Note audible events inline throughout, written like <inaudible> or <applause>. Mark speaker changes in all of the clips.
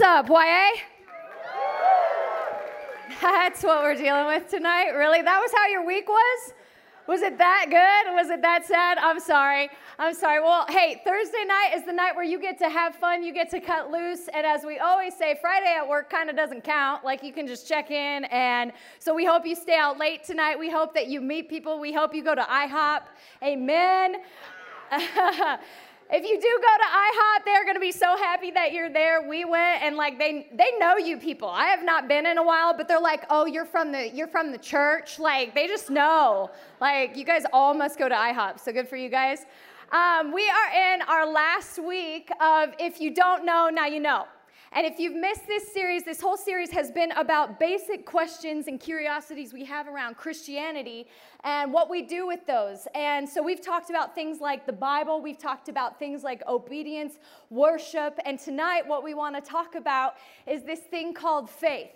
Speaker 1: What's up, YA? That's what we're dealing with tonight. Really? That was how your week was? Was it that good? Was it that sad? I'm sorry. I'm sorry. Well, hey, Thursday night is the night where you get to have fun, you get to cut loose. And as we always say, Friday at work kind of doesn't count. Like you can just check in. And so we hope you stay out late tonight. We hope that you meet people. We hope you go to IHOP. Amen. <laughs> if you do go to IHOP, they're going to be so happy that you're there. We went and like they they know you people. I have not been in a while, but they're like, "Oh, you're from the you're from the church." Like they just know. Like you guys all must go to IHOP. So good for you guys. Um, we are in our last week of if you don't know, now you know. And if you've missed this series, this whole series has been about basic questions and curiosities we have around Christianity and what we do with those. And so we've talked about things like the Bible, we've talked about things like obedience, worship, and tonight what we want to talk about is this thing called faith.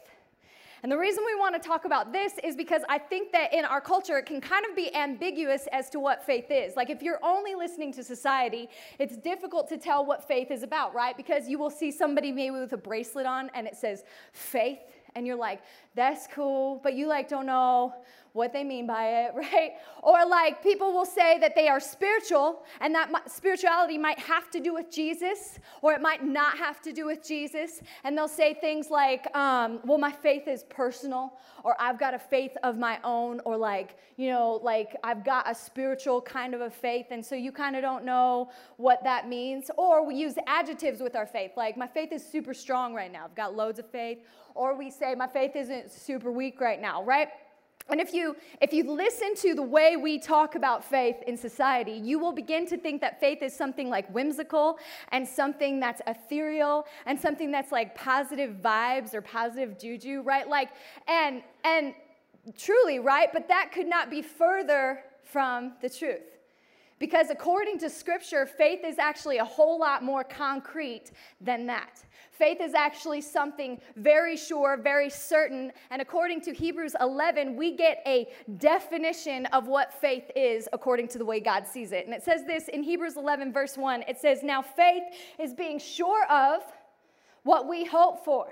Speaker 1: And the reason we want to talk about this is because I think that in our culture, it can kind of be ambiguous as to what faith is. Like, if you're only listening to society, it's difficult to tell what faith is about, right? Because you will see somebody maybe with a bracelet on and it says faith, and you're like, that's cool, but you like don't know what they mean by it, <laughs> right? Or like people will say that they are spiritual and that spirituality might have to do with Jesus or it might not have to do with Jesus. And they'll say things like, um, well, my faith is personal or I've got a faith of my own or like, you know, like I've got a spiritual kind of a faith. And so you kind of don't know what that means. Or we use adjectives with our faith, like my faith is super strong right now. I've got loads of faith. Or we say my faith isn't super weak right now, right? And if you, if you listen to the way we talk about faith in society, you will begin to think that faith is something like whimsical and something that's ethereal and something that's like positive vibes or positive juju, right? Like, and, and truly, right? But that could not be further from the truth. Because according to scripture, faith is actually a whole lot more concrete than that. Faith is actually something very sure, very certain. And according to Hebrews 11, we get a definition of what faith is according to the way God sees it. And it says this in Hebrews 11, verse 1 it says, Now faith is being sure of what we hope for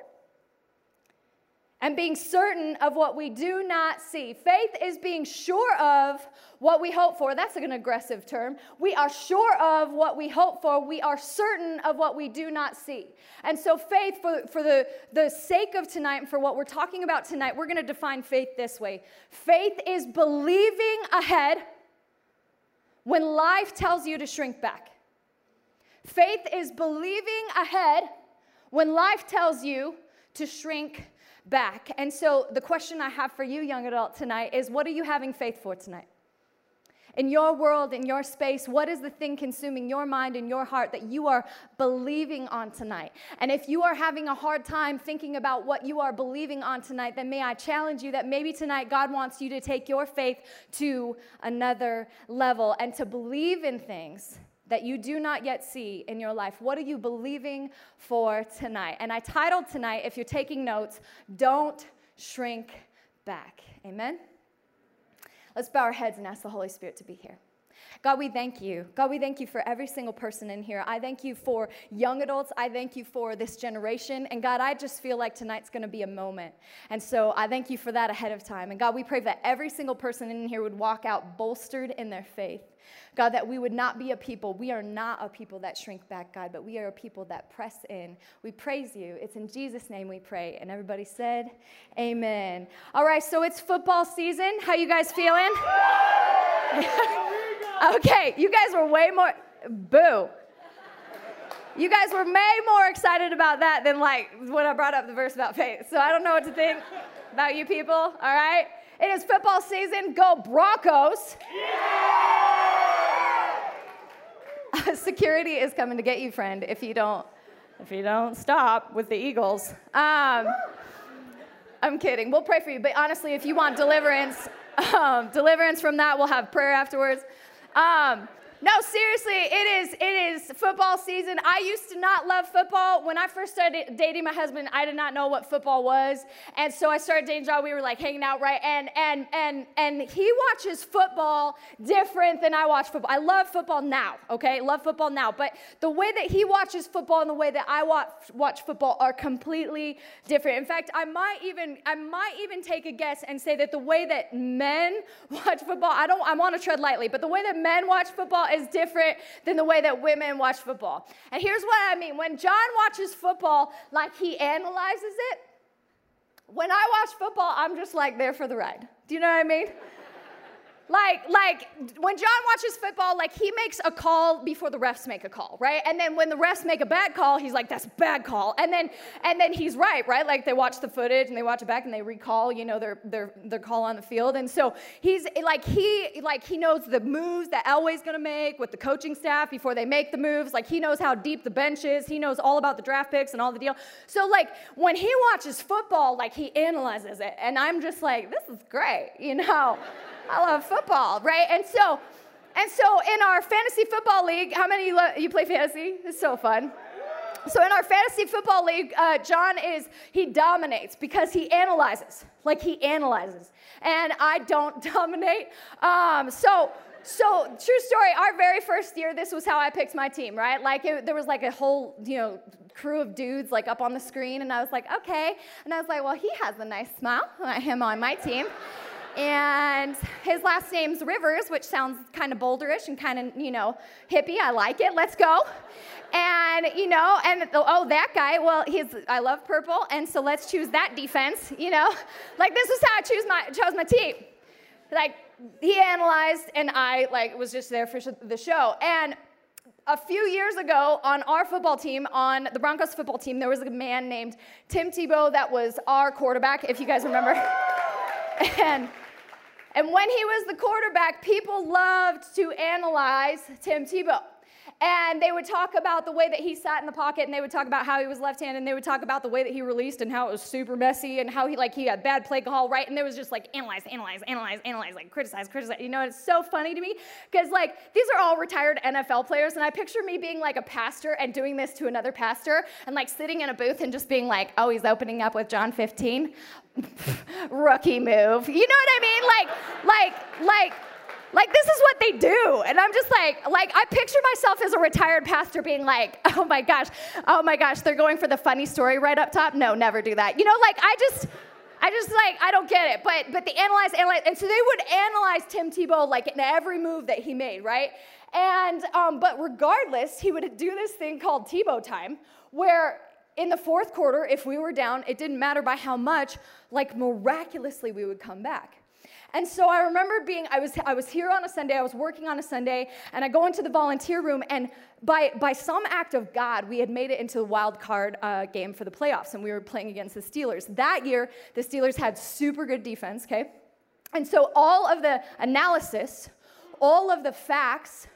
Speaker 1: and being certain of what we do not see. Faith is being sure of what we hope for. That's an aggressive term. We are sure of what we hope for. We are certain of what we do not see. And so, faith, for, for the, the sake of tonight and for what we're talking about tonight, we're going to define faith this way faith is believing ahead when life tells you to shrink back. Faith is believing ahead when life tells you to shrink back. And so, the question I have for you, young adult, tonight is what are you having faith for tonight? In your world, in your space, what is the thing consuming your mind and your heart that you are believing on tonight? And if you are having a hard time thinking about what you are believing on tonight, then may I challenge you that maybe tonight God wants you to take your faith to another level and to believe in things that you do not yet see in your life? What are you believing for tonight? And I titled tonight, if you're taking notes, Don't Shrink Back. Amen? Let's bow our heads and ask the Holy Spirit to be here. God, we thank you. God, we thank you for every single person in here. I thank you for young adults. I thank you for this generation. And God, I just feel like tonight's going to be a moment. And so I thank you for that ahead of time. And God, we pray that every single person in here would walk out bolstered in their faith. God, that we would not be a people, we are not a people that shrink back, God, but we are a people that press in. We praise you. It's in Jesus' name we pray. And everybody said, Amen. All right, so it's football season. How you guys feeling? <laughs> okay, you guys were way more, boo. You guys were way more excited about that than like when I brought up the verse about faith. So I don't know what to think about you people, all right? It is football season. Go Broncos. Yeah! <laughs> Security is coming to get you, friend, if you don't if you don't stop with the Eagles. Um, I'm kidding. We'll pray for you. But honestly, if you want deliverance, <laughs> um, deliverance from that, we'll have prayer afterwards. Um, No, seriously, it is it is football season. I used to not love football. When I first started dating my husband, I did not know what football was. And so I started dating John. We were like hanging out, right? And and and and he watches football different than I watch football. I love football now, okay? Love football now. But the way that he watches football and the way that I watch watch football are completely different. In fact, I might even I might even take a guess and say that the way that men <laughs> watch football, I don't I want to tread lightly, but the way that men watch football is different than the way that women watch football. And here's what I mean when John watches football, like he analyzes it, when I watch football, I'm just like there for the ride. Do you know what I mean? Like, like when John watches football, like he makes a call before the refs make a call, right? And then when the refs make a bad call, he's like, "That's a bad call." And then, and then he's right, right? Like they watch the footage and they watch it back and they recall, you know, their their their call on the field. And so he's like he like he knows the moves that Elway's gonna make with the coaching staff before they make the moves. Like he knows how deep the bench is. He knows all about the draft picks and all the deal. So like when he watches football, like he analyzes it, and I'm just like, this is great, you know. <laughs> I love football, right? And so, and so in our fantasy football league, how many you, lo- you play fantasy? It's so fun. So in our fantasy football league, uh, John is he dominates because he analyzes, like he analyzes, and I don't <laughs> dominate. Um, so. So, true story, our very first year, this was how I picked my team, right? Like, it, there was like a whole, you know, crew of dudes like up on the screen, and I was like, okay. And I was like, well, he has a nice smile, I <laughs> him on my team and his last name's Rivers, which sounds kind of boulderish and kind of, you know, hippie. I like it. Let's go. And, you know, and oh, that guy, well, he's, I love purple, and so let's choose that defense, you know? <laughs> Like, this is how I choose my, chose my team. Like, he analyzed, and I, like, was just there for the show. And a few years ago on our football team, on the Broncos football team, there was a man named Tim Tebow that was our quarterback, if you guys remember. <laughs> and and when he was the quarterback, people loved to analyze Tim Tebow. And they would talk about the way that he sat in the pocket, and they would talk about how he was left-handed, and they would talk about the way that he released and how it was super messy, and how he like he had bad play call, right? And there was just like analyze, analyze, analyze, analyze, like criticize, criticize. You know, it's so funny to me because like these are all retired NFL players, and I picture me being like a pastor and doing this to another pastor, and like sitting in a booth and just being like, oh, he's opening up with John 15, <laughs> rookie move. You know what I mean? Like, like, like like this is what they do. And I'm just like, like I picture myself as a retired pastor being like, <laughs> oh my gosh, oh my gosh, they're going for the funny story right up top. No, never do that. You know, like I just I just like I don't get it. But but they analyze, analyze, and so they would analyze Tim Tebow like in every move that he made, right? And um, but regardless, he would do this thing called Tebow time, where in the fourth quarter, if we were down, it didn't matter by how much, like miraculously we would come back. And so I remember being, I was, I was here on a Sunday, I was working on a Sunday, and I go into the volunteer room, and by, by some act of God, we had made it into the wild card uh, game for the playoffs, and we were playing against the Steelers. That year, the Steelers had super good defense, okay? And so all of the analysis, all of the facts,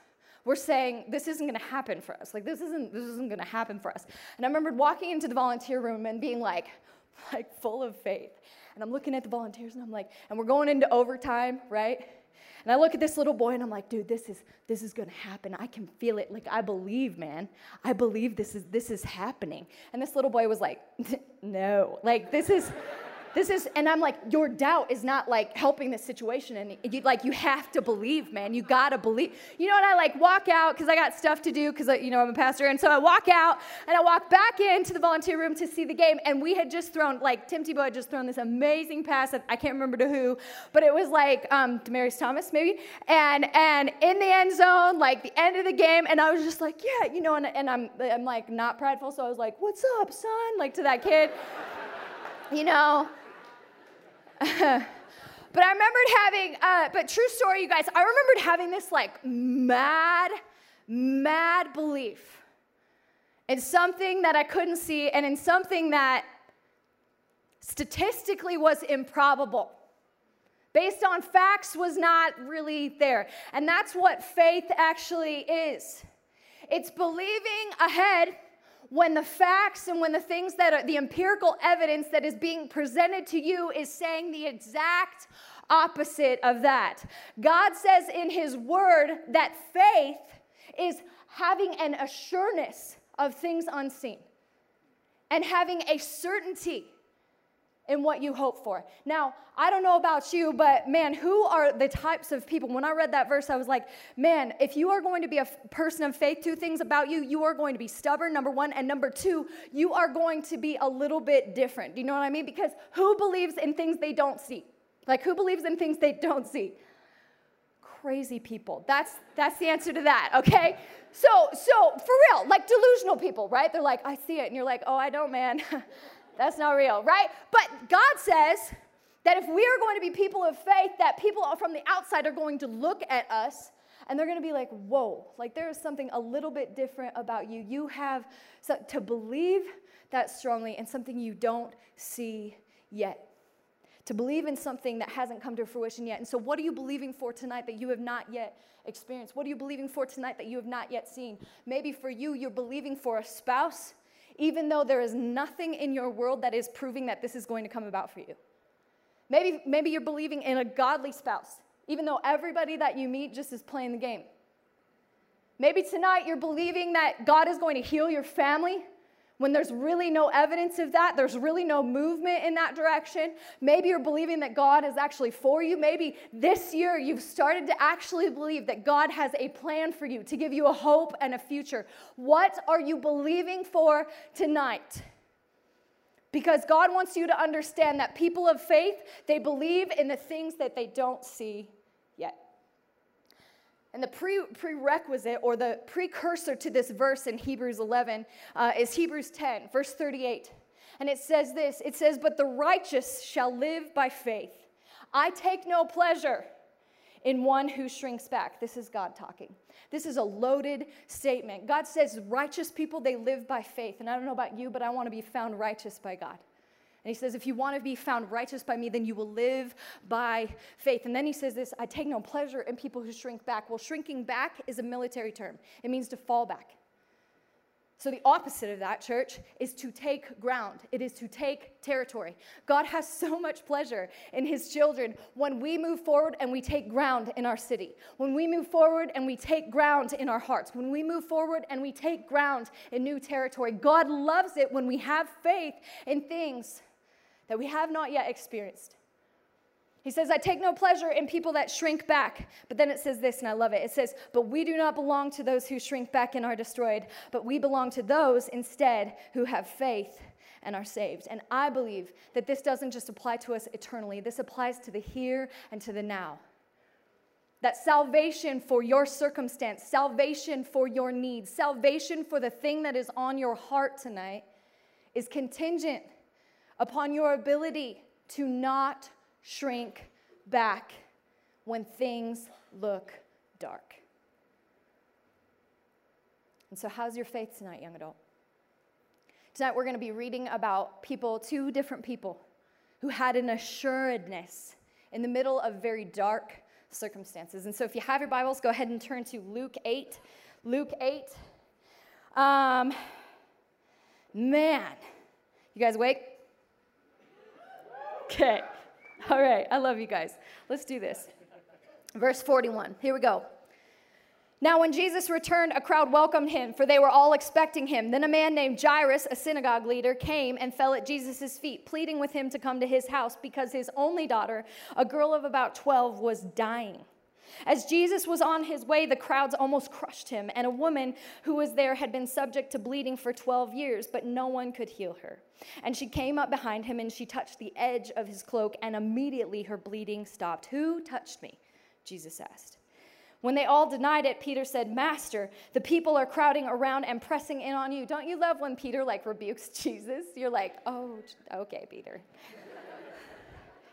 Speaker 1: were saying this isn't going to happen for us like this isn't this isn't going to happen for us and i remember walking into the volunteer room and being like <laughs> like full of faith and I'm looking at the volunteers and I'm like, and we're going into overtime, right? And I look at this little boy and I'm like, dude, this is this is gonna happen. I can feel it. Like I believe, man. I believe this is this is happening. And this little boy was like, <laughs> no. Like this is this is, and I'm like, your doubt is not like helping the situation. And you, like, you have to believe, man. You gotta believe. You know, what? I like walk out because I got stuff to do because, you know, I'm a pastor. And so I walk out and I walk back into the volunteer room to see the game. And we had just thrown, like, Tim Tebow had just thrown this amazing pass. I can't remember to who, but it was like um, Demaryius Thomas, maybe. And, and in the end zone, like the end of the game. And I was just like, yeah, you know, and, and I'm, I'm like not prideful. So I was like, what's up, son? Like to that kid. you know, <laughs> but I remembered having, uh, but true story, you guys, I remembered having this like mad, mad belief in something that I couldn't see and in something that statistically was improbable. Based on facts, was not really there. And that's what faith actually is it's believing ahead when the facts and when the things that are the empirical evidence that is being presented to you is saying the exact opposite of that. God says in His Word that faith is having an assurance of things unseen and having a certainty in what you hope for. Now, I don't know about you, but man, who are the types of people? When I read that verse, I was like, man, if you are going to be a person of faith, two things about you, you are going to be stubborn, number one, and number two, you are going to be a little bit different. Do you know what I mean? Because who believes in things they don't see? Like, who believes in things they don't see? Crazy people. That's that's the answer to that, okay? So, so for real, like delusional people, right? They're like, I see it, and you're like, oh, I don't, man. <laughs> That's not real, right? But God says that if we are going to be people of faith, that people from the outside are going to look at us and they're going to be like, whoa, like there is something a little bit different about you. You have to believe that strongly in something you don't see yet. To believe in something that hasn't come to fruition yet. And so, what are you believing for tonight that you have not yet experienced? What are you believing for tonight that you have not yet seen? Maybe for you, you're believing for a spouse even though there is nothing in your world that is proving that this is going to come about for you. Maybe, maybe you're believing in a godly spouse, even though everybody that you meet just is playing the game. Maybe tonight you're believing that God is going to heal your family when there's really no evidence of that, there's really no movement in that direction. Maybe you're believing that God is actually for you. Maybe this year you've started to actually believe that God has a plan for you to give you a hope and a future. What are you believing for tonight? Because God wants you to understand that people of faith, they believe in the things that they don't see. And the pre- prerequisite or the precursor to this verse in Hebrews 11 uh, is Hebrews 10, verse 38. And it says this it says, But the righteous shall live by faith. I take no pleasure in one who shrinks back. This is God talking. This is a loaded statement. God says, righteous people, they live by faith. And I don't know about you, but I want to be found righteous by God. And he says, If you want to be found righteous by me, then you will live by faith. And then he says this I take no pleasure in people who shrink back. Well, shrinking back is a military term, it means to fall back. So, the opposite of that, church, is to take ground. It is to take territory. God has so much pleasure in His children when we move forward and we take ground in our city, when we move forward and we take ground in our hearts, when we move forward and we take ground in new territory. God loves it when we have faith in things that we have not yet experienced. He says, I take no pleasure in people that shrink back. But then it says this, and I love it. It says, But we do not belong to those who shrink back and are destroyed, but we belong to those instead who have faith and are saved. And I believe that this doesn't just apply to us eternally, this applies to the here and to the now. That salvation for your circumstance, salvation for your needs, salvation for the thing that is on your heart tonight is contingent upon your ability to not shrink back when things look dark. And so, how's your faith tonight, young adult? Tonight, we're going to be reading about people, two different people, who had an assuredness in the middle of very dark circumstances. And so, if you have your Bibles, go ahead and turn to Luke 8. Luke 8. Um, man, you guys awake? Okay. All right. I love you guys. Let's do this. Verse 41. Here we go. Now, when Jesus returned, a crowd welcomed him, for they were all expecting him. Then a man named Jairus, a synagogue leader, came and fell at Jesus' feet, pleading with him to come to his house because his only daughter, a girl of about 12, was dying. As Jesus was on his way, the crowds almost crushed him, and a woman who was there had been subject to bleeding for 12 years, but no one could heal her. And she came up behind him and she touched the edge of his cloak, and immediately her bleeding stopped. Who touched me? Jesus asked. When they all denied it, Peter said, Master, the people are crowding around and pressing in on you. Don't you love when Peter like rebukes <laughs> Jesus? You're like, oh, okay, Peter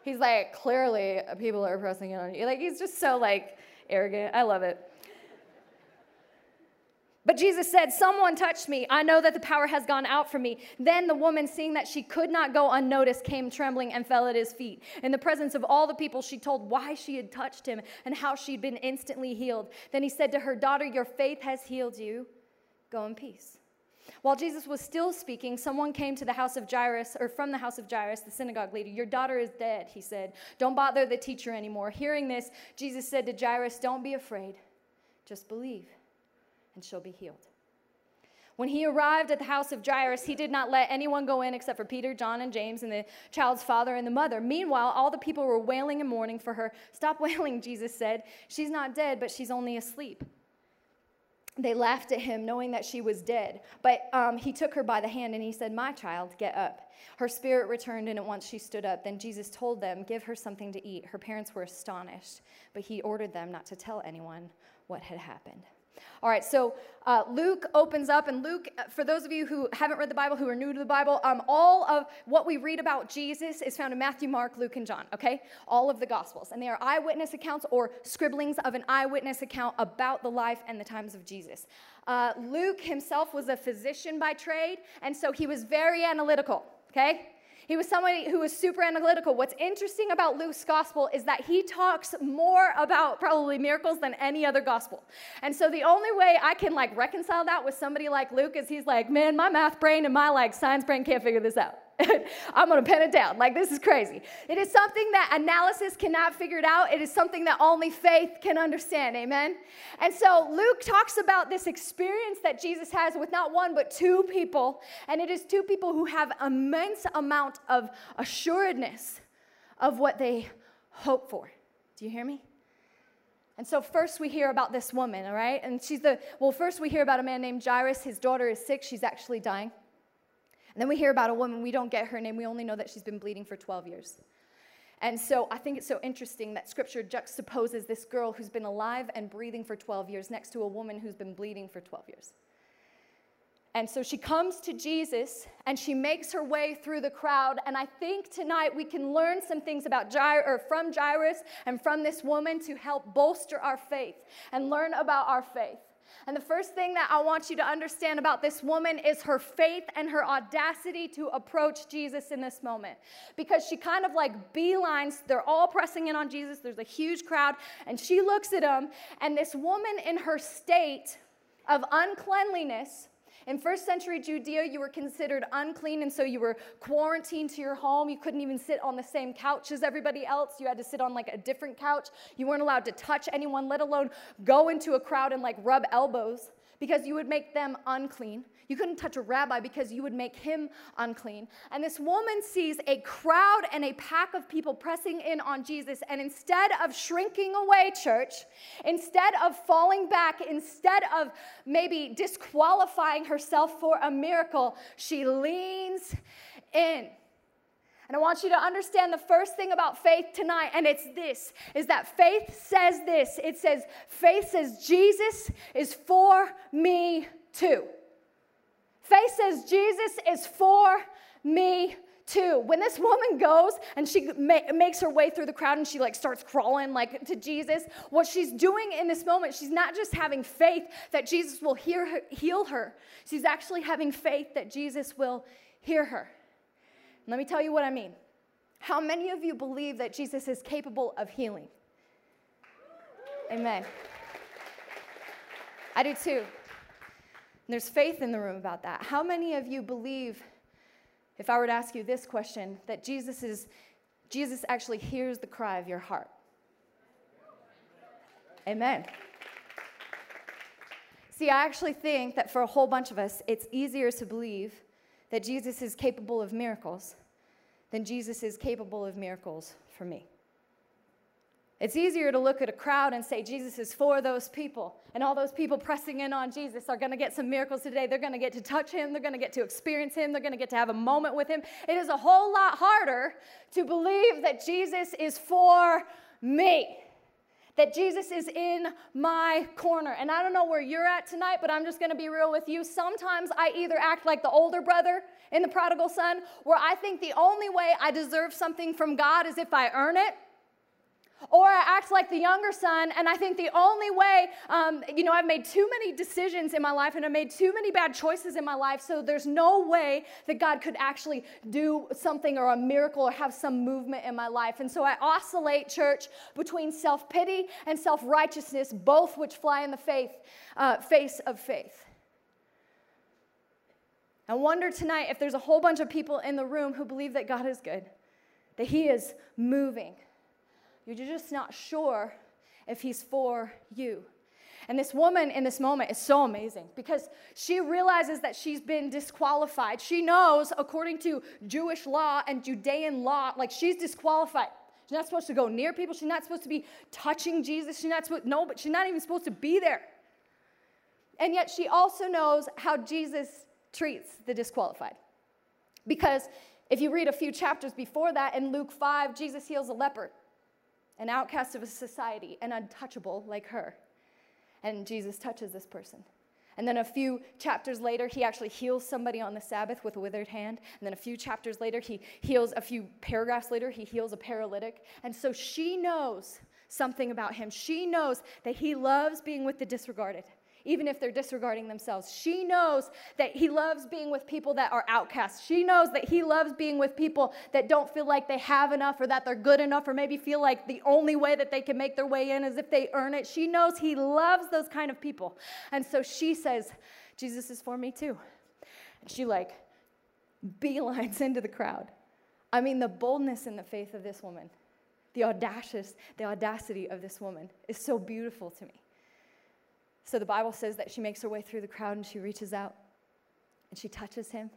Speaker 1: he's like, clearly people are pressing in on you. Like, he's just so like arrogant. I love it. But Jesus said, Someone touched me. I know that the power has gone out from me. Then the woman, seeing that she could not go unnoticed, came trembling and fell at his feet. In the presence of all the people, she told why she had touched him and how she'd been instantly healed. Then he said to her, Daughter, your faith has healed you. Go in peace. While Jesus was still speaking, someone came to the house of Jairus, or from the house of Jairus, the synagogue leader. Your daughter is dead, he said. Don't bother the teacher anymore. Hearing this, Jesus said to Jairus, Don't be afraid, just believe, and she'll be healed. When he arrived at the house of Jairus, he did not let anyone go in except for Peter, John, and James, and the child's father and the mother. Meanwhile, all the people were wailing and mourning for her. Stop wailing, <laughs> Jesus said. She's not dead, but she's only asleep. They laughed at him, knowing that she was dead. But um, he took her by the hand and he said, My child, get up. Her spirit returned, and at once she stood up. Then Jesus told them, Give her something to eat. Her parents were astonished, but he ordered them not to tell anyone what had happened. All right, so uh, Luke opens up, and Luke, uh, for those of you who haven't read the Bible, who are new to the Bible, um, all of what we read about Jesus is found in Matthew, Mark, Luke, and John, okay? All of the Gospels. And they are eyewitness accounts or scribblings of an eyewitness account about the life and the times of Jesus. Uh, Luke himself was a physician by trade, and so he was very analytical, okay? He was somebody who was super analytical. What's interesting about Luke's gospel is that he talks more about probably miracles than any other gospel. And so the only way I can like reconcile that with somebody like Luke is he's like, man, my math brain and my like science brain can't figure this out. <laughs> I'm to pen it down. Like, this is crazy. It is something that analysis cannot figure it out. It is something that only faith can understand. Amen? And so Luke talks about this experience that Jesus has with not one, but two people. And it is two people who have immense amount of assuredness of what they hope for. Do you hear me? And so first we hear about this woman, all right? And she's the, well, first we hear about a man named Jairus. His daughter is sick. She's actually dying. And then we hear about a woman, we don't get her name, we only know that she's been bleeding for 12 years. And so I think it's so interesting that scripture juxtaposes this girl who's been alive and breathing for 12 years next to a woman who's been bleeding for 12 years. And so she comes to Jesus and she makes her way through the crowd. And I think tonight we can learn some things about Jair- or from Jairus and from this woman to help bolster our faith and learn about our faith. And the first thing that I want you to understand about this woman is her faith and her audacity to approach Jesus in this moment. Because she kind of like beelines, they're all pressing in on Jesus. There's a huge crowd, and she looks at him, and this woman in her state of uncleanliness in first century Judea, you were considered unclean, and so you were quarantined to your home. You couldn't even sit on the same couch as everybody else. You had to sit on like a different couch. You weren't allowed to touch anyone, let alone go into a crowd and like rub elbows because you would make them unclean. You couldn't touch a rabbi because you would make him unclean. And this woman sees a crowd and a pack of people pressing in on Jesus. And instead of shrinking away, church, instead of falling back, instead of maybe disqualifying herself for a miracle, she leans in. And I want you to understand the first thing about faith tonight, and it's this is that faith says this. It says, faith says, Jesus is for me too. Faith says, Jesus is for me too. When this woman goes and she ma- makes her way through the crowd and she like starts crawling like to Jesus, what she's doing in this moment, she's not just having faith that Jesus will hear her, heal her. She's actually having faith that Jesus will hear her. Let me tell you what I mean. How many of you believe that Jesus is capable of healing? Amen. I do too. there's faith in the room about that. How many of you believe, if I were to ask you this question, that Jesus is Jesus actually hears the cry of your heart? Amen. See, I actually think that for a whole bunch of us, it's easier to believe that Jesus is capable of miracles, then Jesus is capable of miracles for me. It's easier to look at a crowd and say Jesus is for those people, and all those people pressing in on Jesus are going to get some miracles today. They're going to get to touch him, they're going to get to experience him, they're going to get to have a moment with him. It is a whole lot harder to believe that Jesus is for me that Jesus is in my corner. And I don't know where you're at tonight, but I'm just gonna be real with you. Sometimes I either act like the older brother in the prodigal son, where I think the only way I deserve something from God is if I earn it. Or I act like the younger son, and I think the only way, um, you know, I've made too many decisions in my life and I've made too many bad choices in my life, so there's no way that God could actually do something or a miracle or have some movement in my life. And so I oscillate, church, between self pity and self righteousness, both which fly in the faith, uh, face of faith. I wonder tonight if there's a whole bunch of people in the room who believe that God is good, that He is moving. You're just not sure if He's for you. And this woman in this moment is so amazing because she realizes that she's been disqualified. She knows, according to Jewish law and Judean law, like she's disqualified. She's not supposed to go near people. She's not supposed to be touching Jesus. She's not supposed, no, but she's not even supposed to be there. And yet she also knows how Jesus treats the disqualified. Because if you read a few chapters before that in Luke 5, Jesus heals a leper, an outcast of a society, an untouchable like her. And Jesus touches this person. And then a few chapters later, he actually heals somebody on the Sabbath with a withered hand. And then a few chapters later, he heals, a few paragraphs later, he heals a paralytic. And so she knows something about him. She knows that he loves being with the disregarded even if they're disregarding themselves. She knows that he loves being with people that are outcasts. She knows that he loves being with people that don't feel like they have enough or that they're good enough or maybe feel like the only way that they can make their way in is if they earn it. She knows he loves those kind of people. And so she says, Jesus is for me too. And she like beelines <laughs> into the crowd. I mean, the boldness and the faith of this woman, the audacious, the audacity of this woman is so beautiful to me. So the Bible says that she makes her way through the crowd and she reaches out and she touches him.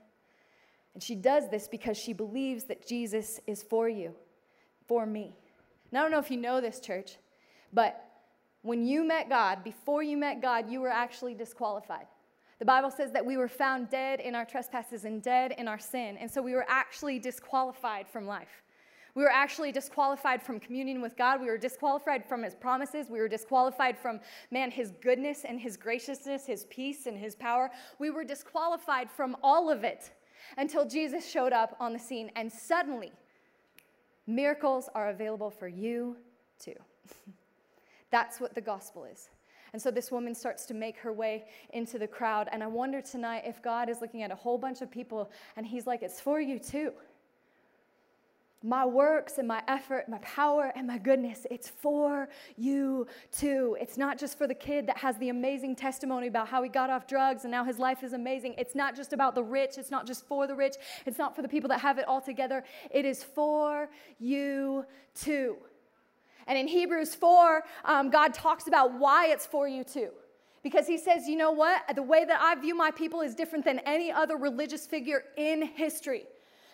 Speaker 1: And she does this because she believes that Jesus is for you, for me. And I don't know if you know this, church, but when you met God, before you met God, you were actually disqualified. The Bible says that we were found dead in our trespasses and dead in our sin. And so we were actually disqualified from life. We were actually disqualified from communion with God. We were disqualified from his promises. We were disqualified from, man, his goodness and his graciousness, his peace and his power. We were disqualified from all of it until Jesus showed up on the scene. And suddenly, miracles are available for you too. <laughs> That's what the gospel is. And so this woman starts to make her way into the crowd. And I wonder tonight if God is looking at a whole bunch of people and he's like, it's for you too my works and my effort, my power and my goodness, it's for you too. It's not just for the kid that has the amazing testimony about how he got off drugs and now his life is amazing. It's not just about the rich. It's not just for the rich. It's not for the people that have it all together. It is for you too. And in Hebrews 4, um, God talks about why it's for you too. Because he says, you know what? The way that I view my people is different than any other religious figure in history.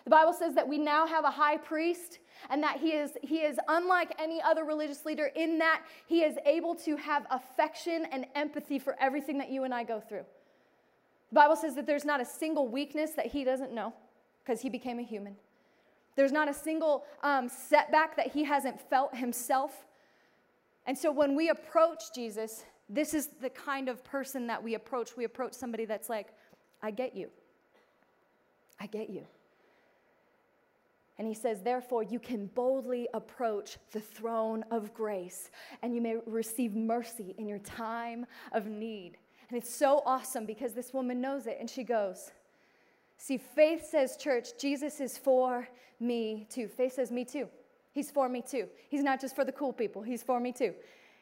Speaker 1: The Bible says that we now have a high priest and that he is, he is unlike any other religious leader in that he is able to have affection and empathy for everything that you and I go through. The Bible says that there's not a single weakness that he doesn't know because he became a human. There's not a single um, setback that he hasn't felt himself. And so when we approach Jesus, this is the kind of person that we approach. We approach somebody that's like, I get you. I get you. And he says, therefore, you can boldly approach the throne of grace and you may receive mercy in your time of need. And it's so awesome because this woman knows it and she goes, See, faith says, church, Jesus is for me too. Faith says, me too. He's for me too. He's not just for the cool people, he's for me too.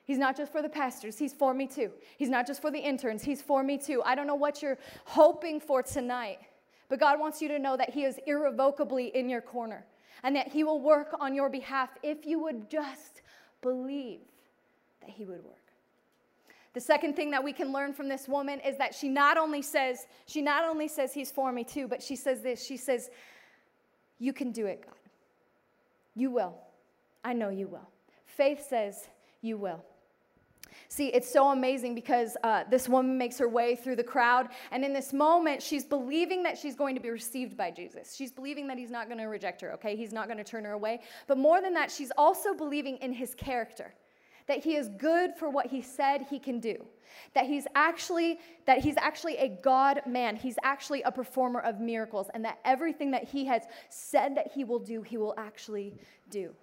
Speaker 1: He's not just for the pastors, he's for me too. He's not just for the interns, he's for me too. I don't know what you're hoping for tonight. But God wants you to know that He is irrevocably in your corner and that He will work on your behalf if you would just believe that He would work. The second thing that we can learn from this woman is that she not only says, she not only says he's for me too, but she says this. She says, You can do it, God. You will. I know you will. Faith says, You will. See, it's so amazing because uh, this woman makes her way through the crowd, and in this moment, she's believing that she's going to be received by Jesus. She's believing that he's not going to reject her, okay? He's not going to turn her away. But more than that, she's also believing in his character that he is good for what he said he can do that he's actually that he's actually a god man he's actually a performer of miracles and that everything that he has said that he will do he will actually do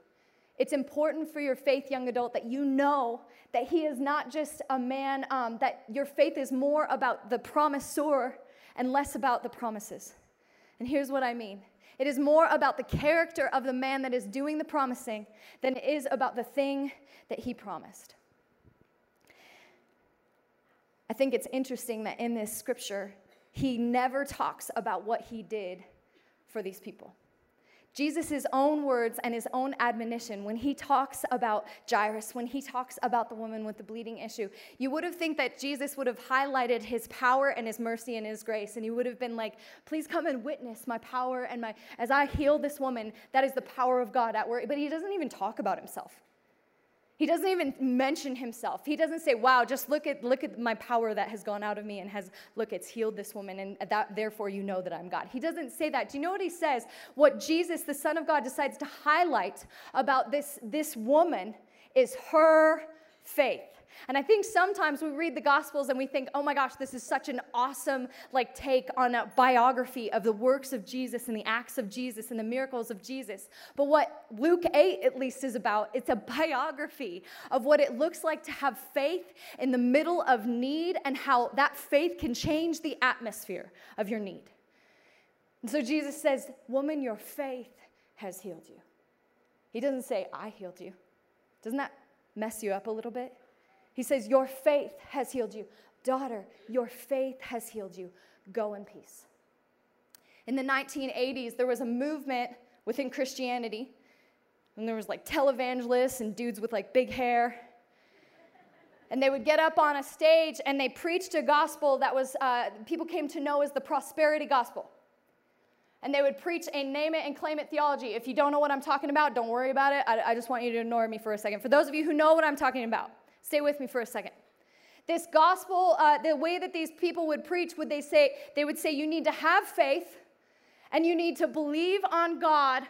Speaker 1: it's important for your faith, young adult, that you know that he is not just a man, um, that your faith is more about the promisor and less about the promises. And here's what I mean it is more about the character of the man that is doing the promising than it is about the thing that he promised. I think it's interesting that in this scripture, he never talks about what he did for these people. Jesus' own words and his own admonition when he talks about Jairus, when he talks about the woman with the bleeding issue, you would have think that Jesus would have highlighted his power and his mercy and his grace, and he would have been like, "Please come and witness my power and my as I heal this woman. That is the power of God at work." But he doesn't even talk about himself. He doesn't even mention himself. He doesn't say, "Wow, just look at look at my power that has gone out of me and has look, it's healed this woman and that therefore you know that I'm God." He doesn't say that. Do you know what he says? What Jesus, the Son of God, decides to highlight about this this woman is her faith. And I think sometimes we read the Gospels and we think, oh my gosh, this is such an awesome like take on a biography of the works of Jesus and the acts of Jesus and the miracles of Jesus. But what Luke 8 at least is about, it's a biography of what it looks like to have faith in the middle of need and how that faith can change the atmosphere of your need. And so Jesus says, Woman, your faith has healed you. He doesn't say, I healed you. Doesn't that mess you up a little bit? He says, Your faith has healed you. Daughter, your faith has healed you. Go in peace. In the 1980s, there was a movement within Christianity, and there was like televangelists and dudes with like big hair. And they would get up on a stage and they preached a gospel that was, uh, people came to know as the prosperity gospel. And they would preach a name it and claim it theology. If you don't know what I'm talking about, don't worry about it. I, I just want you to ignore me for a second. For those of you who know what I'm talking about, Stay with me for a second. This gospel, uh, the way that these people would preach, would they say, they would say, you need to have faith and you need to believe on God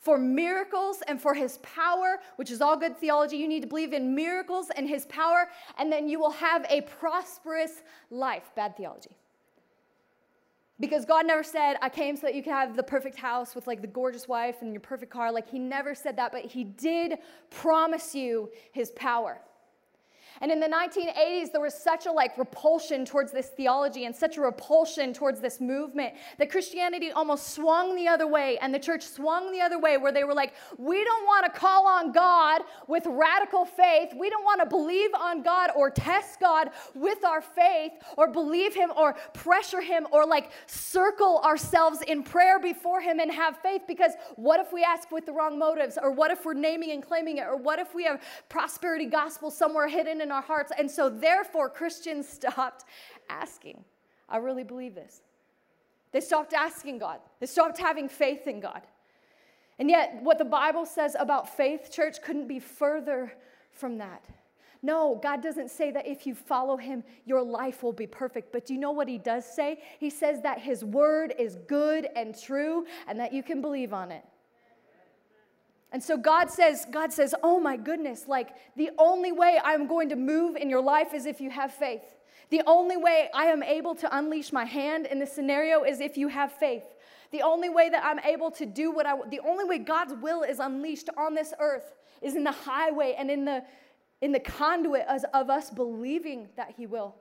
Speaker 1: for miracles and for his power, which is all good theology. You need to believe in miracles and his power, and then you will have a prosperous life. Bad theology. Because God never said, I came so that you could have the perfect house with like the gorgeous wife and your perfect car. Like, He never said that, but He did promise you His power. And in the 1980s, there was such a like repulsion towards this theology and such a repulsion towards this movement that Christianity almost swung the other way and the church swung the other way where they were like, we don't want to call on God with radical faith. We don't want to believe on God or test God with our faith or believe him or pressure him or like circle ourselves in prayer before him and have faith. Because what if we ask with the wrong motives? Or what if we're naming and claiming it? Or what if we have prosperity gospel somewhere hidden in in our hearts. And so, therefore, Christians <laughs> stopped asking. I really believe this. They stopped asking God, they stopped having faith in God. And yet, what the Bible says about faith, church, couldn't be further from that. No, God doesn't say that if you follow Him, your life will be perfect. But do you know what He does say? He says that His word is good and true and that you can believe on it. And so God says, God says, "Oh my goodness, like the only way I'm going to move in your life is if you have faith. The only way I am able to unleash my hand in this scenario is if you have faith. The only way that I'm able to do what I the only way God's will is unleashed on this earth is in the highway and in the in the conduit as, of us believing that he will.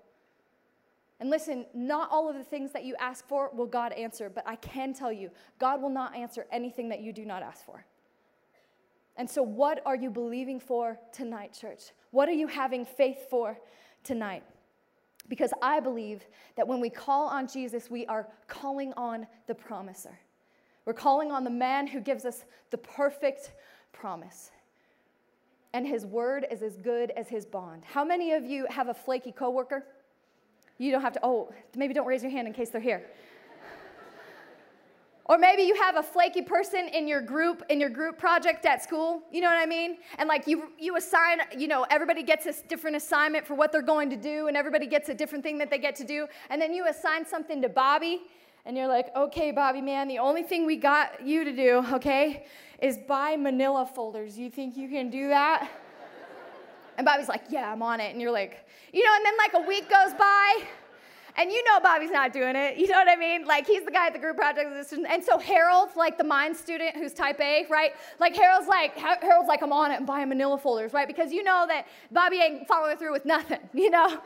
Speaker 1: And listen, not all of the things that you ask for will God answer, but I can tell you, God will not answer anything that you do not ask for. And so, what are you believing for tonight, church? What are you having faith for tonight? Because I believe that when we call on Jesus, we are calling on the promiser. We're calling on the man who gives us the perfect promise. And his word is as good as his bond. How many of you have a flaky coworker? You don't have to, oh, maybe don't raise your hand in case they're here. Or maybe you have a flaky person in your group, in your group project at school, you know what I mean? And like you, you assign, you know, everybody gets a different assignment for what they're going to do, and everybody gets a different thing that they get to do. And then you assign something to Bobby, and you're like, okay, Bobby, man, the only thing we got you to do, okay, is buy manila folders. You think you can do that? And Bobby's like, yeah, I'm on it. And you're like, you know, and then like a week goes by, and you know Bobby's not doing it. You know what I mean? Like he's the guy at the group project. And so Harold, like the mind student who's type A, right? Like Harold's like, Harold's like, I'm on it and buying manila folders, right? Because you know that Bobby ain't following through with nothing, <laughs> you know?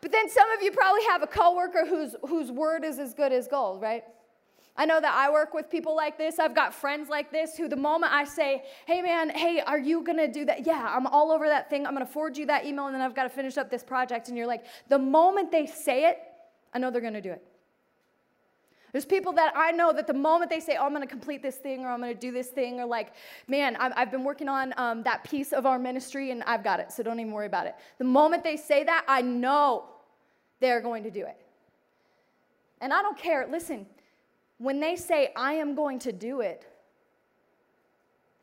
Speaker 1: But then some of you probably have a coworker whose, whose word is as good as gold, right? I know that I work with people like this. I've got friends like this who, the moment I say, hey man, hey, are you gonna do that? Yeah, I'm all over that thing. I'm gonna forward you that email and then I've gotta finish up this project. And you're like, the moment they say it, I know they're to do it. There's people that I know that the moment they say, oh, I'm to complete this thing or I'm to do this thing, or like, man, i have been working on um, that piece of our ministry and I've got it, so don't even worry about it. The moment they say that, I know they're going to do it. And I don't care. Listen, when they say, I am going to do it,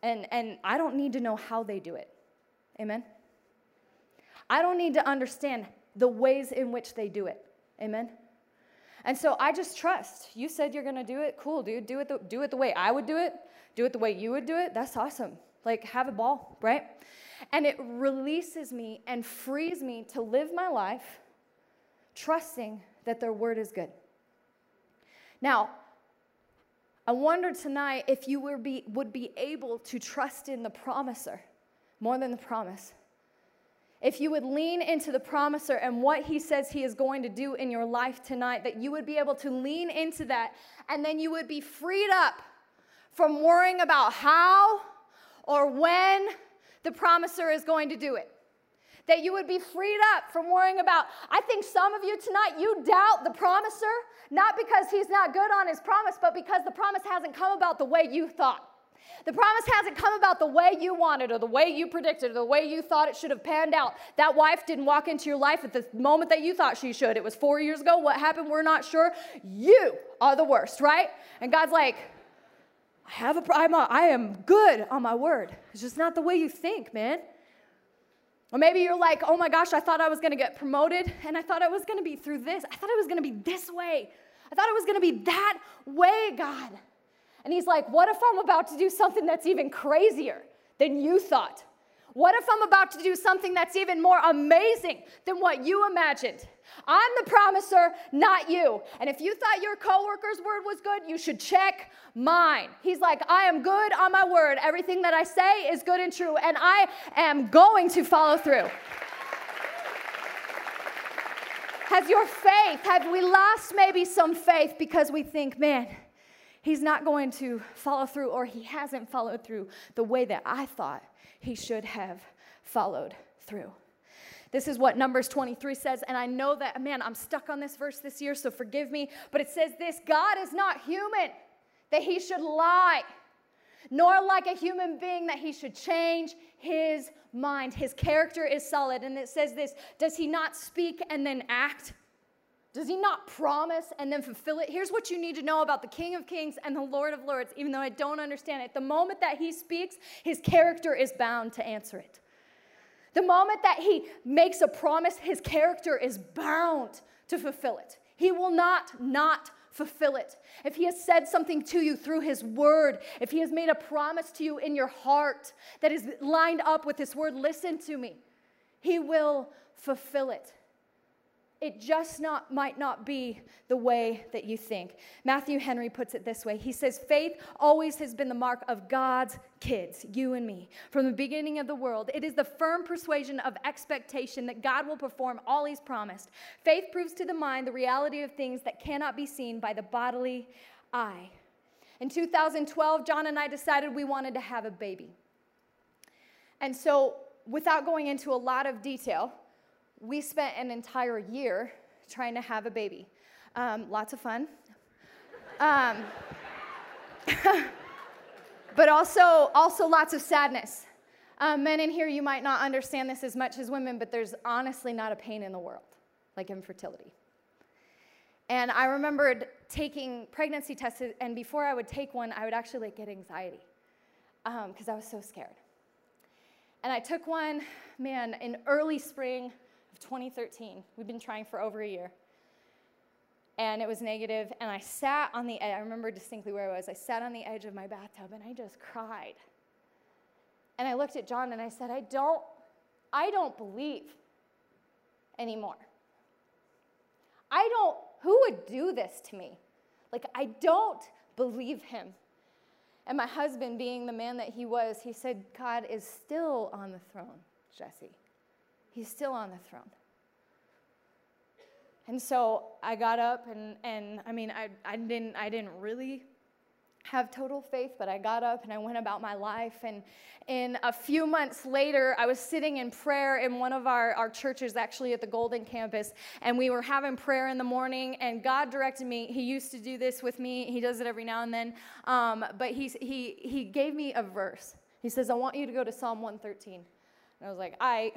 Speaker 1: and, and I don't need to know how they do it. Amen? I don't need to understand the ways in which they do it. Amen? And so I just trust. You said you're going to do it. Cool, dude. Do it, the, do it the way I would do it. Do it the way you would do it. That's awesome. Like, have a ball, right? And it releases me and frees me to live my life trusting that their word is good. Now, I wonder tonight if you would be, would be able to trust in the promiser more than the promise. If you would lean into the promiser and what he says he is going to do in your life tonight, that you would be able to lean into that and then you would be freed up from worrying about how or when the promiser is going to do it. That you would be freed up from worrying about. I think some of you tonight, you doubt the promiser, not because he's not good on his promise, but because the promise hasn't come about the way you thought. The promise hasn't come about the way you wanted or the way you predicted or the way you thought it should have panned out. That wife didn't walk into your life at the moment that you thought she should. It was four years ago. What happened? We're not sure. You are the worst, right? And God's like, I have a, I'm a, I am good on my word. It's just not the way you think, man. Or maybe you're like, oh my gosh, I thought I was gonna get promoted and I thought I was gonna be through this. I thought it was gonna be this way. I thought it was gonna be that way, God. And he's like, What if I'm about to do something that's even crazier than you thought? What if I'm about to do something that's even more amazing than what you imagined? I'm the promiser, not you. And if you thought your coworker's word was good, you should check mine. He's like, I am good on my word. Everything that I say is good and true, and I am going to follow through. Has your faith, have we lost maybe some faith because we think, man, he's not going to follow through or he hasn't followed through the way that I thought he should have followed through. This is what Numbers 23 says, and I know that, man, I'm stuck on this verse this year, so forgive me, but it says this God is not human that he should lie, nor like a human being that he should change his mind. His character is solid, and it says this Does he not speak and then act? Does he not promise and then fulfill it? Here's what you need to know about the King of Kings and the Lord of Lords, even though I don't understand it. The moment that he speaks, his character is bound to answer it. The moment that he makes a promise, his character is bound to fulfill it. He will not not fulfill it. If he has said something to you through his word, if he has made a promise to you in your heart that is lined up with his word, listen to me. He will fulfill it it just not, might not be the way that you think. Matthew Henry puts it this way He says, Faith always has been the mark of God's kids, you and me. From the beginning of the world, it is the firm persuasion of expectation that God will perform all He's promised. Faith proves to the mind the reality of things that cannot be seen by the bodily eye. In 2012, John and I decided we wanted to have a baby. And so, without going into a lot of detail, we spent an entire year trying to have a baby. Um, lots of fun. Um, <laughs> but also, also lots of sadness. Um, men in here, you might not understand this as much as women, but there's honestly not a pain in the world like infertility. And I remembered taking pregnancy tests, and before I would take one, I would actually like, get anxiety because um, I was so scared. And I took one, man, in early spring 2013. We've been trying for over a year. And it was negative, and I sat on the edge. I remember distinctly where I was. I sat on the edge of my bathtub and I just cried. And I looked at John and I said, I don't, I don't believe anymore. I don't, who would do this to me? Like, I don't believe him. And my husband, being the man that he was, he said, God is still on the throne, Jesse. He's still on the throne. And so I got up and, and I mean, I, I, didn't, I didn't really have total faith, but I got up and I went about my life. And in a few months later, I was sitting in prayer in one of our, our churches, actually at the Golden Campus, and we were having prayer in the morning. And God directed me. He used to do this with me, He does it every now and then. Um, but he's, he, he gave me a verse. He says, I want you to go to Psalm 113. And I was like, I.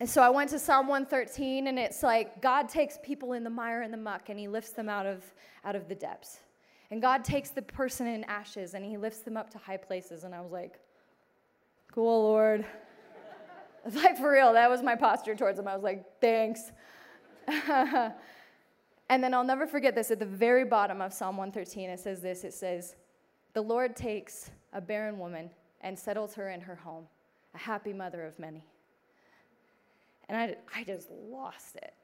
Speaker 1: And so I went to Psalm 113, and it's like God takes people in the mire and the muck, and He lifts them out of, out of the depths. And God takes the person in ashes, and He lifts them up to high places. And I was like, cool, Lord. <laughs> like, for real, that was my posture towards Him. I was like, thanks. <laughs> and then I'll never forget this at the very bottom of Psalm 113, it says this it says, The Lord takes a barren woman and settles her in her home, a happy mother of many. And I, I just lost it.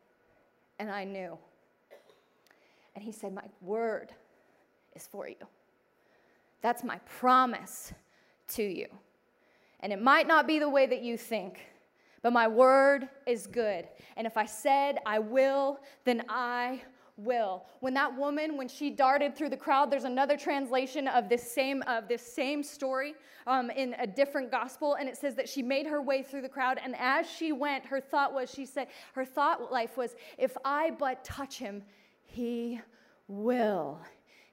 Speaker 1: And I knew. And he said, My word is for you. That's my promise to you. And it might not be the way that you think, but my word is good. And if I said I will, then I will. When that woman, when she darted through the crowd, there's another translation of this same of this same story um, in a different gospel, and it says that she made her way through the crowd, and as she went, her thought was, she said, her thought life was, if I but touch him, he will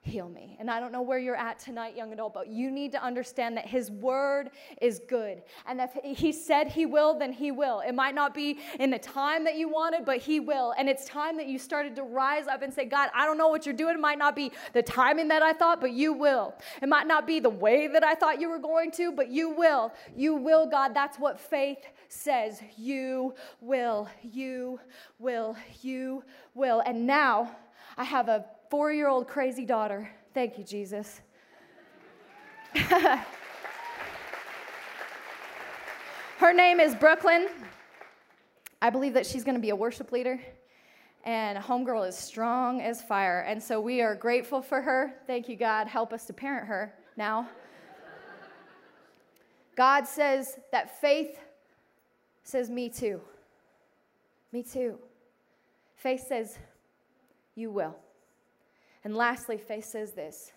Speaker 1: heal me. And I don't know where you're at tonight, young adult, but you need to understand that His word is good. And if He said He will, then He will. It might not be in the time that you wanted, but He will. And it's time that you started to rise up and say, God, I don't know what you're doing. It might not be the timing that I thought, but you will. It might not be the way that I thought you were going to, but you will. You will, God. That's what faith says. You will. You will. You will. And now I have a four year old crazy daughter. Thank you, Jesus. <laughs> Her name is Brooklyn. I believe that she's going to be a worship leader. And a Homegirl is strong as fire. And so we are grateful for her. Thank you, God. Help us to parent her now. God says that faith says, Me too. Me too. Faith says, You will. And lastly, faith says this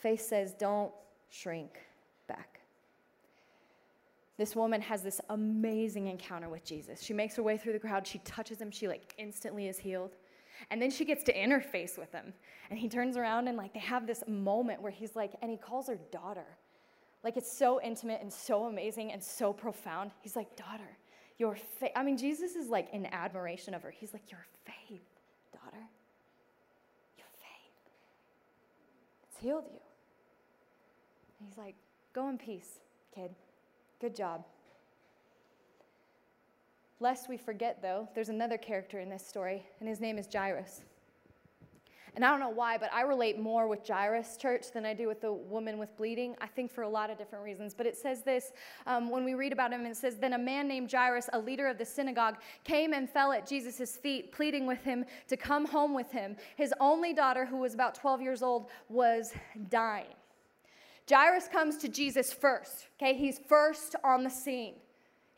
Speaker 1: faith says, don't shrink back. This woman has this amazing encounter with Jesus. She makes her way through the crowd, she touches him, she like instantly is healed. And then she gets to interface with him. And he turns around and like they have this moment where he's like, and he calls her daughter. Like it's so intimate and so amazing and so profound. He's like, daughter, your faith. I mean, Jesus is like in admiration of her. He's like, your faith, daughter. Healed you. And he's like, Go in peace, kid. Good job. Lest we forget, though, there's another character in this story, and his name is Jairus. And I don't know why, but I relate more with Jairus church than I do with the woman with bleeding. I think for a lot of different reasons. But it says this um, when we read about him, it says, Then a man named Jairus, a leader of the synagogue, came and fell at Jesus' feet, pleading with him to come home with him. His only daughter, who was about 12 years old, was dying. Jairus comes to Jesus first, okay? He's first on the scene.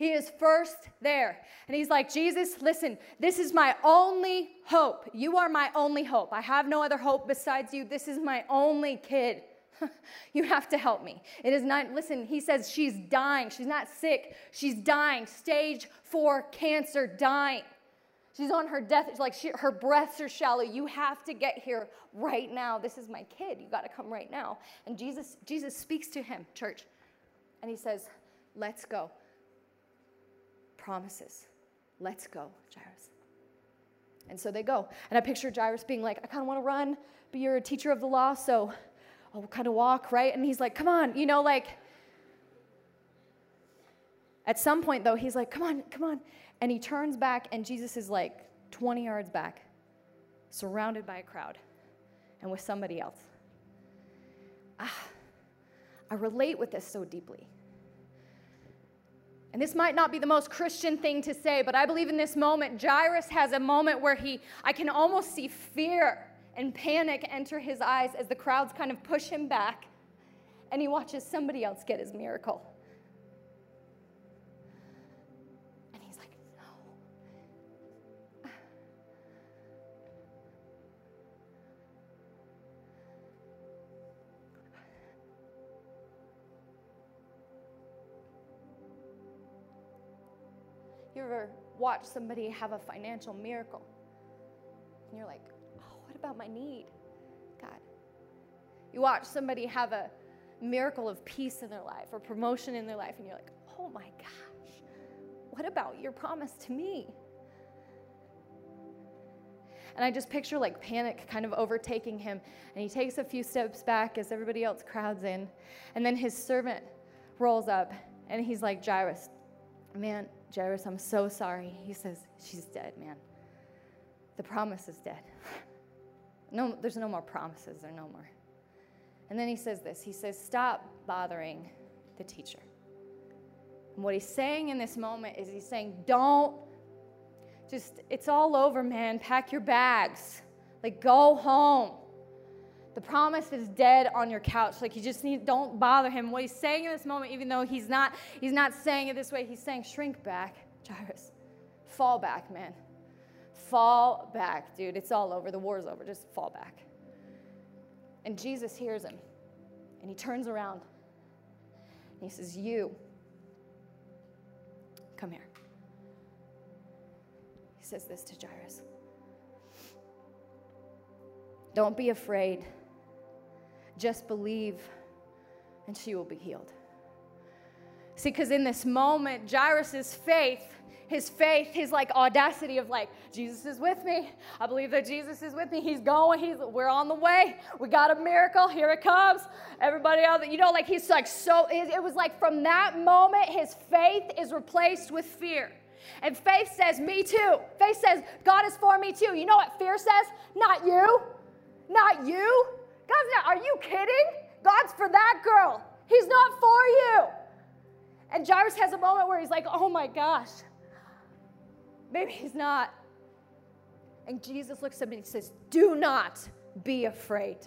Speaker 1: He is first there. And he's like, Jesus, listen, this is my only hope. You are my only hope. I have no other hope besides you. This is my only kid. <laughs> you have to help me. It is not, listen, he says she's dying. She's not sick. She's dying. Stage four cancer, dying. She's on her death. It's like she, her breaths are shallow. You have to get here right now. This is my kid. You got to come right now. And Jesus, Jesus speaks to him, church, and he says, Let's go promises. Let's go, Jairus. And so they go. And I picture Jairus being like, I kind of want to run, but you're a teacher of the law, so I'll kind of walk, right? And he's like, come on, you know, like, at some point, though, he's like, come on, come on. And he turns back, and Jesus is like 20 yards back, surrounded by a crowd and with somebody else. Ah, I relate with this so deeply. And this might not be the most Christian thing to say, but I believe in this moment, Jairus has a moment where he, I can almost see fear and panic enter his eyes as the crowds kind of push him back and he watches somebody else get his miracle. Watch somebody have a financial miracle? And you're like, oh, what about my need? God. You watch somebody have a miracle of peace in their life or promotion in their life, and you're like, oh my gosh, what about your promise to me? And I just picture like panic kind of overtaking him. And he takes a few steps back as everybody else crowds in. And then his servant rolls up and he's like, Jairus, man, Jairus, I'm so sorry. He says, She's dead, man. The promise is dead. <laughs> No, there's no more promises. There no more. And then he says this He says, Stop bothering the teacher. And what he's saying in this moment is he's saying, Don't just, it's all over, man. Pack your bags. Like, go home. The promise is dead on your couch. Like, you just need, don't bother him. What he's saying in this moment, even though he's not, he's not saying it this way, he's saying, shrink back, Jairus. Fall back, man. Fall back, dude. It's all over. The war's over. Just fall back. And Jesus hears him and he turns around and he says, You, come here He says this to Jairus Don't be afraid, just believe, and she will be healed. See, because in this moment, Jairus' faith, his faith, his like audacity of like, Jesus is with me. I believe that Jesus is with me. He's going. He's we're on the way. We got a miracle. Here it comes. Everybody there, you know, like he's like so. It, it was like from that moment, his faith is replaced with fear. And faith says, Me too. Faith says, God is for me too. You know what fear says? Not you. Not you. God's not, are you kidding? God's for that girl. He's not for you. And Jairus has a moment where he's like, Oh my gosh, maybe he's not. And Jesus looks at him and he says, Do not be afraid.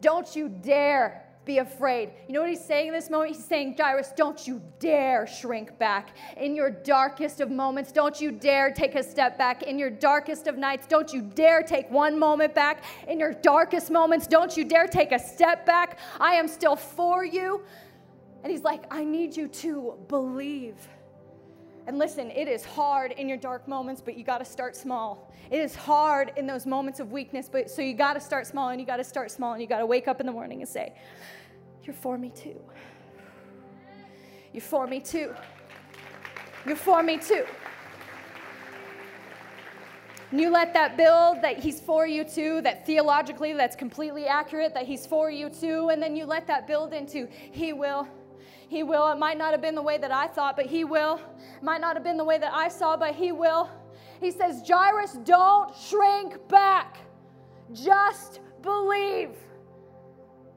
Speaker 1: Don't you dare be afraid. You know what he's saying in this moment? He's saying, Jairus, don't you dare shrink back. In your darkest of moments, don't you dare take a step back. In your darkest of nights, don't you dare take one moment back. In your darkest moments, don't you dare take a step back. I am still for you. And he's like, I need you to believe. And listen, it is hard in your dark moments, but you got to start small. It is hard in those moments of weakness, but so you got to start small and you got to start small and you got to wake up in the morning and say, You're for me too. You're for me too. You're for me too. And you let that build that he's for you too, that theologically that's completely accurate, that he's for you too, and then you let that build into he will he will. It might not have been the way that I thought, but He will. It might not have been the way that I saw, but He will. He says, Jairus, don't shrink back. Just believe,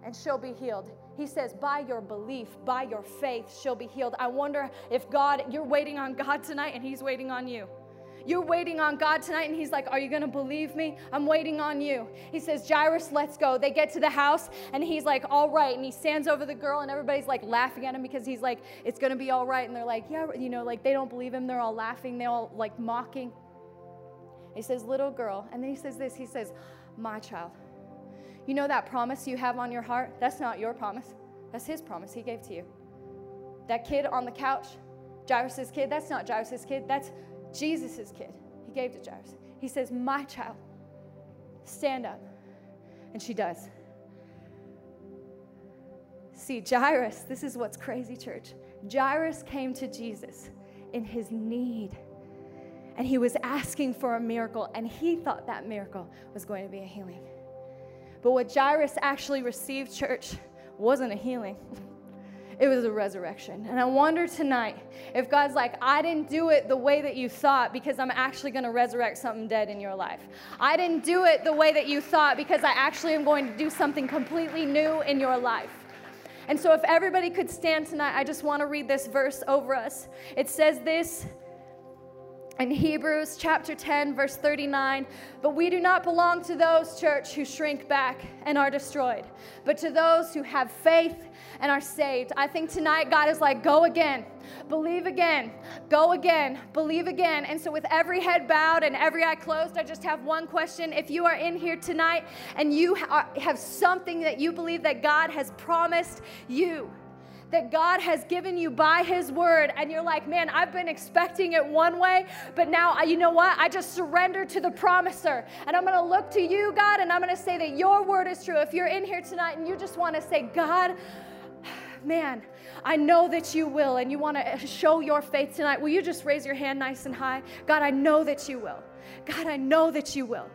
Speaker 1: and she'll be healed. He says, by your belief, by your faith, she'll be healed. I wonder if God, you're waiting on God tonight and He's waiting on you. You're waiting on God tonight, and He's like, Are you going to believe me? I'm waiting on you. He says, Jairus, let's go. They get to the house, and He's like, All right. And He stands over the girl, and everybody's like laughing at him because He's like, It's going to be all right. And they're like, Yeah, you know, like they don't believe Him. They're all laughing, they're all like mocking. He says, Little girl. And then He says this He says, My child. You know that promise you have on your heart? That's not your promise. That's his promise he gave to you. That kid on the couch, Jairus' kid, that's not Jairus' kid. That's Jesus' kid, he gave to Jairus. He says, My child, stand up. And she does. See, Jairus, this is what's crazy, church. Jairus came to Jesus in his need. And he was asking for a miracle, and he thought that miracle was going to be a healing. But what Jairus actually received, church, wasn't a healing. <laughs> it was a resurrection. And I wonder tonight if God's like, I didn't do it the way that you thought because I'm actually going to resurrect something dead in your life. I didn't do it the way that you thought because I actually am going to do something completely new in your life. And so, if everybody could stand tonight, I just want to read this verse over us. It says this in Hebrews chapter 10, verse 39. But we do not belong to those, church, who shrink back and are destroyed, but to those who have faith and are saved. I think tonight God is like, go again, believe again, go again, believe again. And so, with every head bowed and every eye closed, I just have one question. If you are in here tonight and you have something that you believe that God has promised you, that God has given you by His word, and you're like, man, I've been expecting it one way, but now, you know what? I just surrender to the promiser. And I'm gonna look to you, God, and I'm gonna say that your word is true. If you're in here tonight and you just wanna say, God, man, I know that you will, and you want to uh, show your faith tonight, will you just raise your hand nice and high? God, I know that you will. God, I know that you will.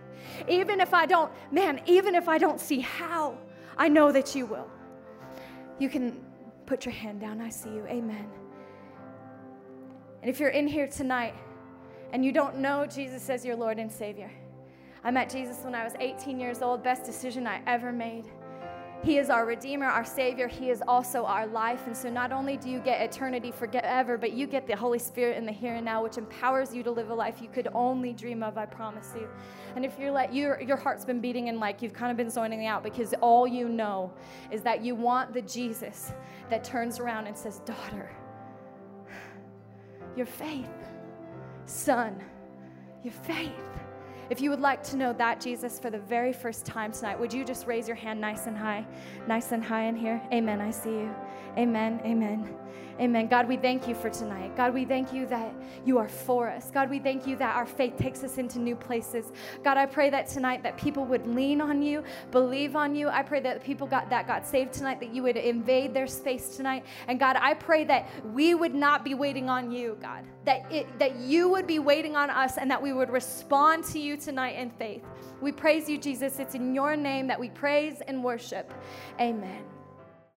Speaker 1: Even if I don't, man, even if I don't see how, I know that you will. You can put your hand down. I see you. Amen. And if you're in here tonight and you don't know Jesus as your Lord and Savior, I met Jesus when I was 18 years old, best decision I ever made. He is our Redeemer, our Savior. He is also our life. And so not only do you get eternity forever, but you get the Holy Spirit in the here and now, which empowers you to live a life you could only dream of, I promise you. And if you're like, your, your heart's been beating and like you've kind of been zoning out because all you know is that you want the Jesus that turns around and says, Daughter, your faith, son, your faith if you would like to know that Jesus for the very first time tonight, would you just raise your hand nice and high? Nice and high in here. Amen. I see you. Amen. Amen. Amen. God, we thank you for tonight. God, we thank you that you are for us. God, we thank you that our faith takes us into new places. God, I pray that tonight that people would lean on you, believe on you. I pray that people got that got saved tonight, that you would invade their space tonight. And God, I pray that we would not be waiting on you, God. That it that you would be waiting on us and that we would respond to you tonight in faith. We praise you, Jesus. It's in your name that we praise and worship. Amen.